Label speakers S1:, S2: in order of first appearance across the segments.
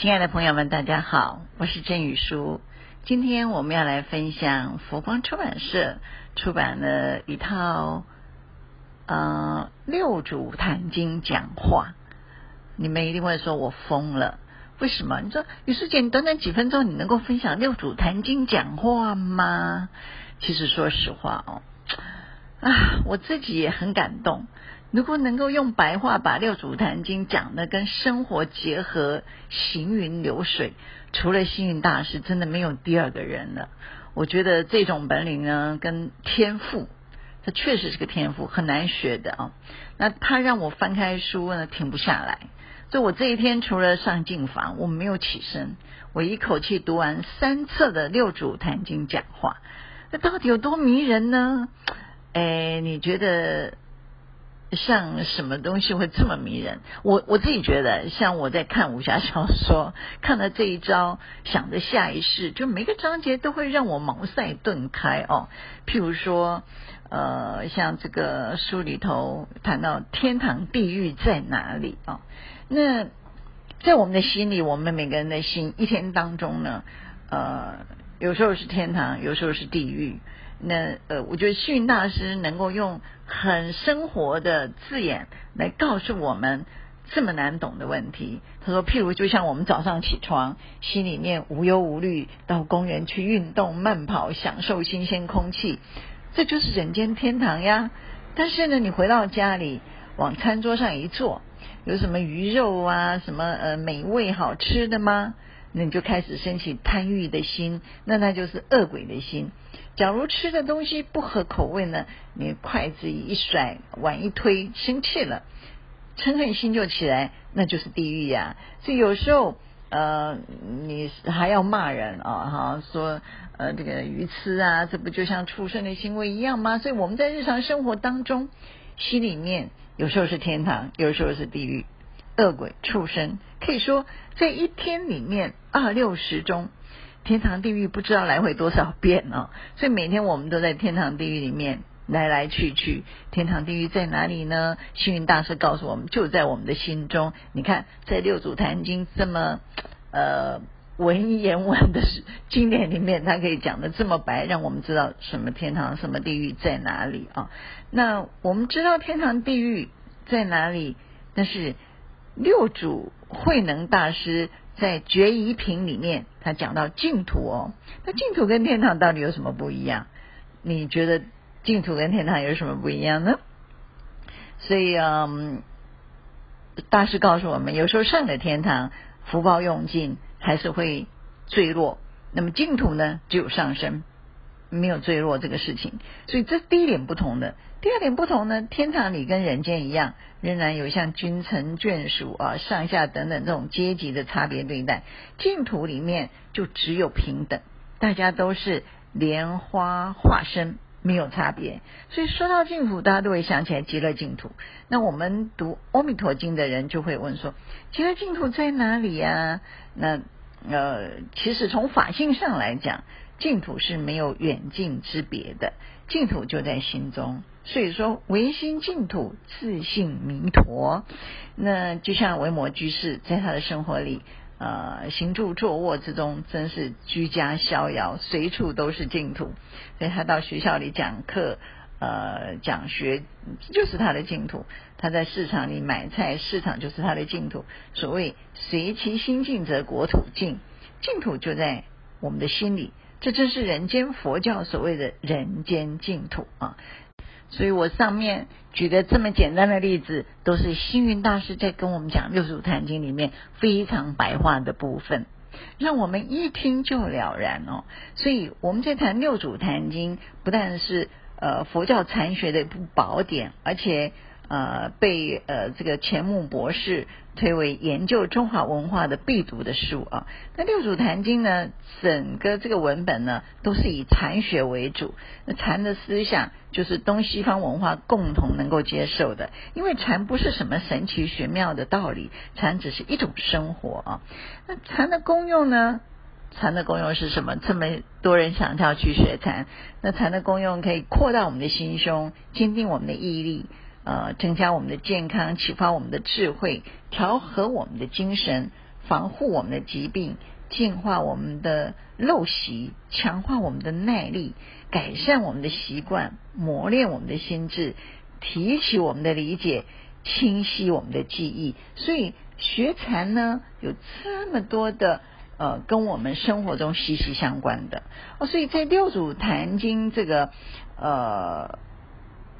S1: 亲爱的朋友们，大家好，我是郑宇书。今天我们要来分享佛光出版社出版了一套呃六祖坛经讲话。你们一定会说我疯了，为什么？你说羽书姐，你短短几分钟，你能够分享六祖坛经讲话吗？其实说实话哦，啊，我自己也很感动。如果能够用白话把六祖坛经讲的跟生活结合，行云流水，除了星云大师，真的没有第二个人了。我觉得这种本领呢，跟天赋，它确实是个天赋，很难学的啊。那他让我翻开书呢，停不下来。所以我这一天除了上净房，我没有起身，我一口气读完三册的六祖坛经讲话。那到底有多迷人呢？哎，你觉得？像什么东西会这么迷人？我我自己觉得，像我在看武侠小说，看了这一招，想着下一世，就每个章节都会让我茅塞顿开哦。譬如说，呃，像这个书里头谈到天堂地狱在哪里啊？哦，那在我们的心里，我们每个人的心一天当中呢，呃，有时候是天堂，有时候是地狱。那呃，我觉得幸运大师能够用很生活的字眼来告诉我们这么难懂的问题。他说，譬如就像我们早上起床，心里面无忧无虑，到公园去运动、慢跑，享受新鲜空气，这就是人间天堂呀。但是呢，你回到家里，往餐桌上一坐，有什么鱼肉啊，什么呃美味好吃的吗？那你就开始升起贪欲的心，那那就是恶鬼的心。假如吃的东西不合口味呢，你筷子一甩，碗一推，生气了，嗔恨心就起来，那就是地狱呀。所以有时候，呃，你还要骂人啊，哈，说呃这个愚痴啊，这不就像畜生的行为一样吗？所以我们在日常生活当中，心里面有时候是天堂，有时候是地狱。恶鬼、畜生，可以说在一天里面二六十中，天堂、地狱不知道来回多少遍哦。所以每天我们都在天堂、地狱里面来来去去。天堂、地狱在哪里呢？星云大师告诉我们，就在我们的心中。你看，在六祖坛经这么呃文言文的经典里面，它可以讲的这么白，让我们知道什么天堂、什么地狱在哪里啊？那我们知道天堂、地狱在哪里，但是。六祖慧能大师在《觉疑品》里面，他讲到净土哦，那净土跟天堂到底有什么不一样？你觉得净土跟天堂有什么不一样呢？所以嗯，大师告诉我们，有时候上了天堂，福报用尽，还是会坠落；那么净土呢，只有上升。没有坠落这个事情，所以这第一点不同的。第二点不同呢，天堂里跟人间一样，仍然有像君臣眷属啊、上下等等这种阶级的差别对待。净土里面就只有平等，大家都是莲花化身，没有差别。所以说到净土，大家都会想起来极乐净土。那我们读《阿弥陀经》的人就会问说：极乐净土在哪里呀？那呃，其实从法性上来讲。净土是没有远近之别的，净土就在心中。所以说，唯心净土，自性弥陀。那就像维摩居士在他的生活里，呃，行住坐卧之中，真是居家逍遥，随处都是净土。所以他到学校里讲课，呃，讲学就是他的净土。他在市场里买菜，市场就是他的净土。所谓随其心净，则国土净。净土就在我们的心里。这正是人间佛教所谓的人间净土啊！所以我上面举的这么简单的例子，都是星云大师在跟我们讲《六祖坛经》里面非常白话的部分，让我们一听就了然哦。所以我们在谈《六祖坛经》，不但是呃佛教禅学的一部宝典，而且。呃，被呃这个钱穆博士推为研究中华文化的必读的书啊。那六祖坛经呢，整个这个文本呢，都是以禅学为主。那禅的思想就是东西方文化共同能够接受的，因为禅不是什么神奇玄妙的道理，禅只是一种生活啊。那禅的功用呢？禅的功用是什么？这么多人想要去学禅，那禅的功用可以扩大我们的心胸，坚定我们的毅力。呃，增加我们的健康，启发我们的智慧，调和我们的精神，防护我们的疾病，净化我们的陋习，强化我们的耐力，改善我们的习惯，磨练我们的心智，提起我们的理解，清晰我们的记忆。所以学禅呢，有这么多的呃，跟我们生活中息息相关的哦。所以在六祖坛经这个呃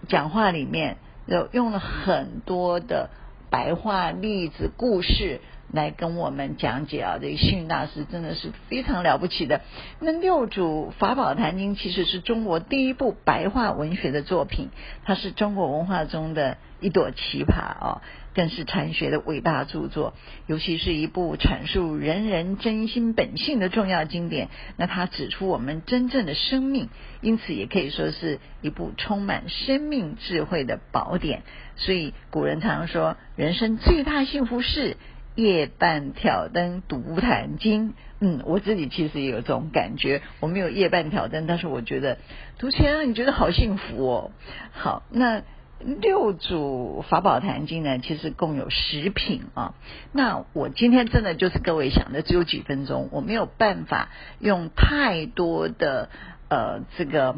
S1: 讲话里面，有用了很多的白话例子、故事。来跟我们讲解啊，这个幸运大师真的是非常了不起的。那六祖法宝坛经其实是中国第一部白话文学的作品，它是中国文化中的一朵奇葩啊，更是禅学的伟大著作，尤其是一部阐述人人真心本性的重要经典。那它指出我们真正的生命，因此也可以说是一部充满生命智慧的宝典。所以古人常说，人生最大幸福是。夜半挑灯读坛经，嗯，我自己其实也有这种感觉。我没有夜半挑灯，但是我觉得读起来让你觉得好幸福哦。好，那六祖法宝坛经呢，其实共有十品啊。那我今天真的就是各位想的，只有几分钟，我没有办法用太多的呃这个。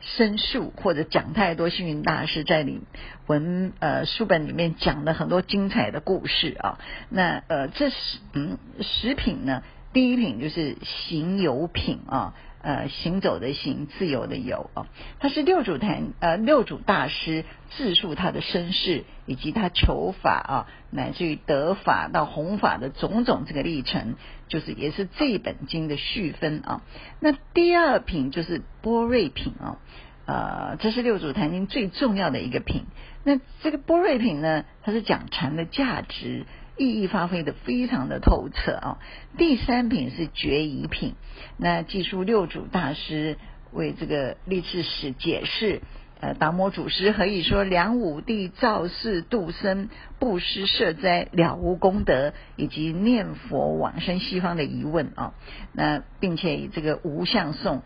S1: 申诉或者讲太多，幸运大师在里文呃书本里面讲了很多精彩的故事啊。那呃这是嗯食品呢，第一品就是行油品啊，呃行走的行，自由的游啊。他是六祖坛呃六祖大师自述他的身世以及他求法啊，乃至于得法到弘法的种种这个历程，就是也是这一本经的序分啊。那第二品就是波瑞品啊。呃，这是六祖坛经最重要的一个品。那这个波瑞品呢，它是讲禅的价值，意义发挥的非常的透彻啊。第三品是决疑品，那记述六祖大师为这个历世史解释，呃，达摩祖师何以说梁武帝造寺度僧，布施摄灾了无功德，以及念佛往生西方的疑问啊。那并且以这个无相颂。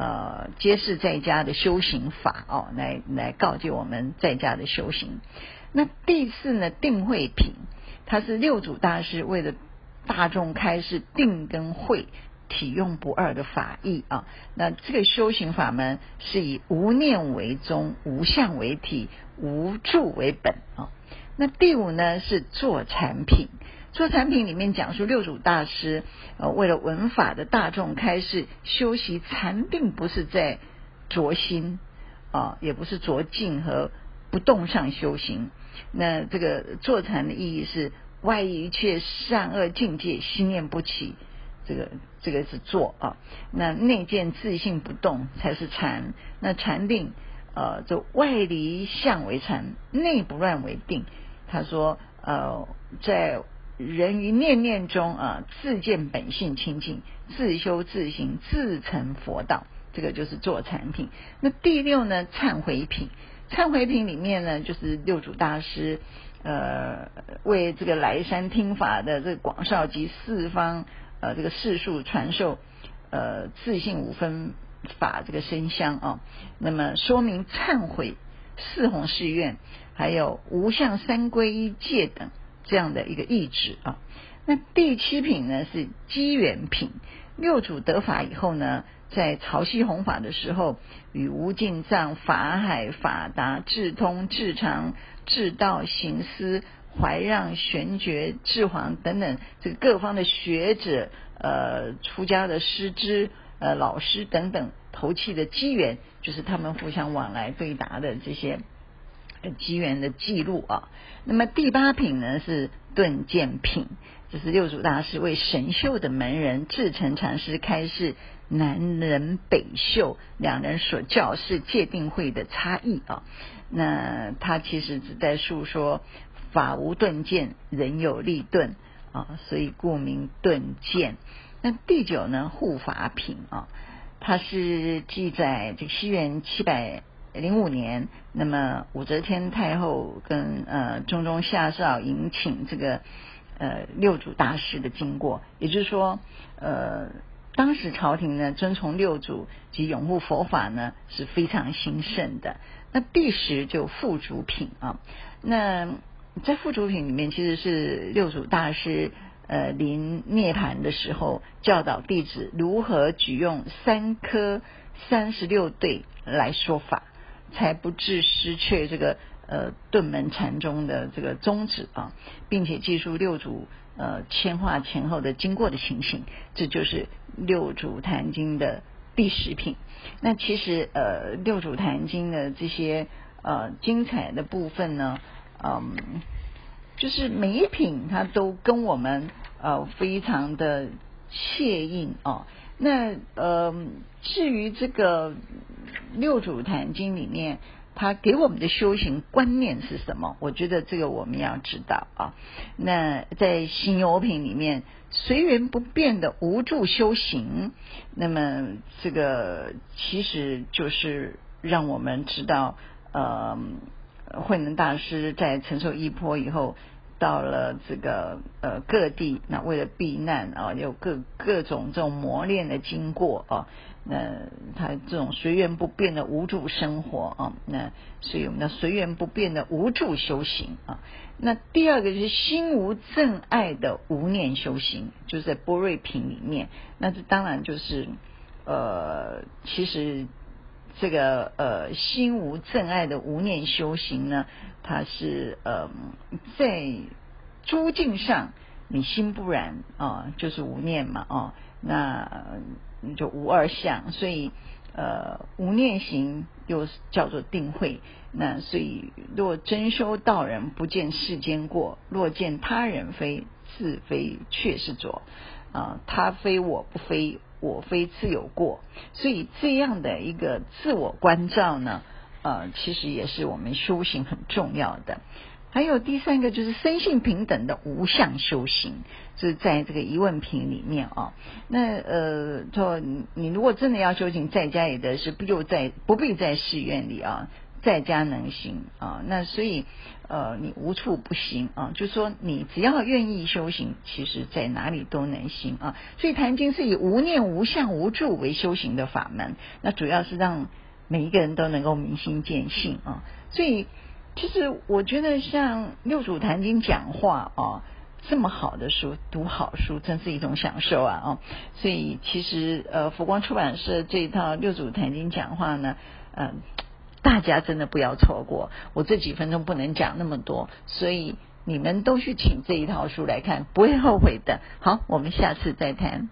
S1: 呃，揭示在家的修行法哦，来来告诫我们在家的修行。那第四呢，定慧品，它是六祖大师为了大众开示定跟慧体用不二的法义啊。那这个修行法门是以无念为宗，无相为体，无住为本啊。那第五呢是做禅品。做禅品里面讲述六祖大师呃为了文法的大众开示修习禅并，不是在着心啊，也不是着静和不动上修行。那这个坐禅的意义是外一切善恶境界心念不起，这个这个是坐啊。那内见自性不动才是禅。那禅定呃，就外离相为禅，内不乱为定。他说呃在。人于念念中啊，自见本性清净，自修自行，自成佛道。这个就是坐禅品。那第六呢，忏悔品。忏悔品里面呢，就是六祖大师呃为这个来山听法的这个广少及四方呃这个世数传授呃自性五分法这个生香啊。那么说明忏悔四弘誓愿，还有无相三皈依戒等。这样的一个意志啊，那第七品呢是机缘品。六祖得法以后呢，在潮汐弘法的时候，与无尽藏、法海、法达、智通、智常、智道、行思、怀让、玄觉、智黄等等这个各方的学者、呃出家的师资、呃老师等等投契的机缘，就是他们互相往来对答的这些。机缘的记录啊，那么第八品呢是顿剑品，这是六祖大师为神秀的门人智澄禅师开示南人北秀两人所教示戒定慧的差异啊。那他其实只在述说法无顿渐，人有立顿啊，所以故名顿渐。那第九呢护法品啊，它是记载这个西元七百。零五年，那么武则天太后跟呃中宗下诏迎请这个呃六祖大师的经过，也就是说，呃当时朝廷呢遵从六祖及拥护佛法呢是非常兴盛的。那第十就副主品啊，那在副主品里面其实是六祖大师呃临涅槃的时候，教导弟子如何举用三颗三十六对来说法，才不致失去这个呃顿门禅宗的这个宗旨啊，并且记述六祖呃迁化前后的经过的情形，这就是六祖坛经的第十品。那其实呃六祖坛经的这些呃精彩的部分呢，嗯，就是每一品它都跟我们呃非常的切应啊。那呃至于这个。六祖坛经里面，他给我们的修行观念是什么？我觉得这个我们要知道啊。那在行有品里面，随缘不变的无住修行，那么这个其实就是让我们知道，呃，慧能大师在承受一波以后。到了这个呃各地，那为了避难啊，有各各种这种磨练的经过啊，那他这种随缘不变的无助生活啊，那所以我们的随缘不变的无助修行啊。那第二个就是心无憎爱的无念修行，就是在波瑞品里面。那这当然就是呃，其实。这个呃心无憎爱的无念修行呢，它是呃在诸境上你心不染啊、就是无念嘛啊、哦，那就无二相，所以呃无念行又叫做定慧。那所以若真修道人不见世间过，若见他人非自非却是浊啊，他非我不非。我非自有过，所以这样的一个自我关照呢，呃，其实也是我们修行很重要的。还有第三个就是生性平等的无相修行，是在这个疑问品里面啊。那呃，说你如果真的要修行，在家也得是不就在不必在寺院里啊。在家能行啊，那所以呃，你无处不行啊，就说你只要愿意修行，其实在哪里都能行啊。所以坛经是以无念、无相、无住为修行的法门，那主要是让每一个人都能够明心见性啊。所以其实我觉得像六祖坛经讲话啊，这么好的书，读好书真是一种享受啊哦。所以其实呃，佛光出版社这一套六祖坛经讲话呢，嗯、大家真的不要错过，我这几分钟不能讲那么多，所以你们都去请这一套书来看，不会后悔的。好，我们下次再谈。